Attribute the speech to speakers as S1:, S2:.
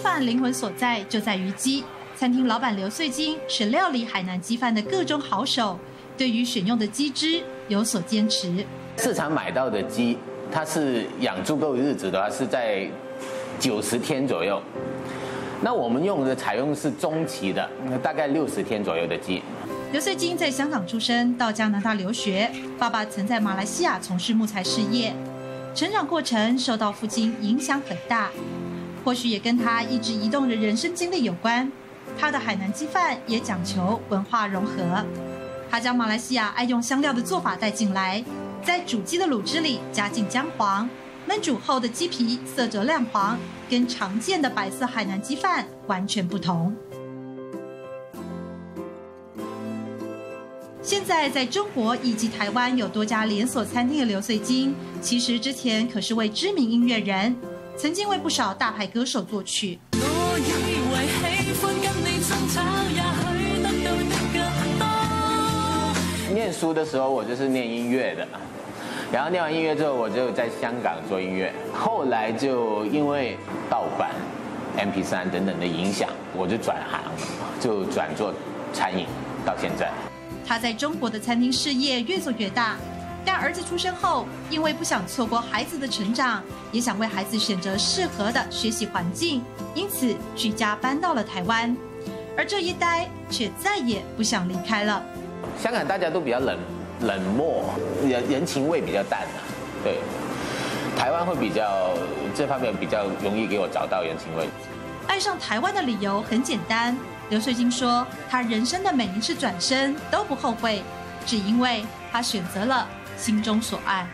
S1: 饭灵魂所在就在于鸡。餐厅老板刘穗金是料理海南鸡饭的各种好手，对于选用的鸡汁有所坚持。
S2: 市场买到的鸡，它是养足够日子的话，是在九十天左右。那我们用的采用是中期的，大概六十天左右的鸡。
S1: 刘穗金在香港出生，到加拿大留学，爸爸曾在马来西亚从事木材事业，成长过程受到父亲影响很大，或许也跟他一直移动的人生经历有关。他的海南鸡饭也讲求文化融合，他将马来西亚爱用香料的做法带进来，在煮鸡的卤汁里加进姜黄，焖煮后的鸡皮色泽亮黄，跟常见的白色海南鸡饭完全不同。现在在中国以及台湾有多家连锁餐厅的刘穗金，其实之前可是位知名音乐人，曾经为不少大牌歌手作曲。
S2: 念书的时候，我就是念音乐的，然后念完音乐之后，我就在香港做音乐。后来就因为盗版、MP3 等等的影响，我就转行，就转做餐饮，到现在。
S1: 他在中国的餐厅事业越做越大，但儿子出生后，因为不想错过孩子的成长，也想为孩子选择适合的学习环境，因此举家搬到了台湾。而这一待，却再也不想离开了。
S2: 香港大家都比较冷冷漠，人人情味比较淡啊。对，台湾会比较这方面比较容易给我找到人情味。
S1: 爱上台湾的理由很简单，刘穗金说，他人生的每一次转身都不后悔，只因为他选择了心中所爱。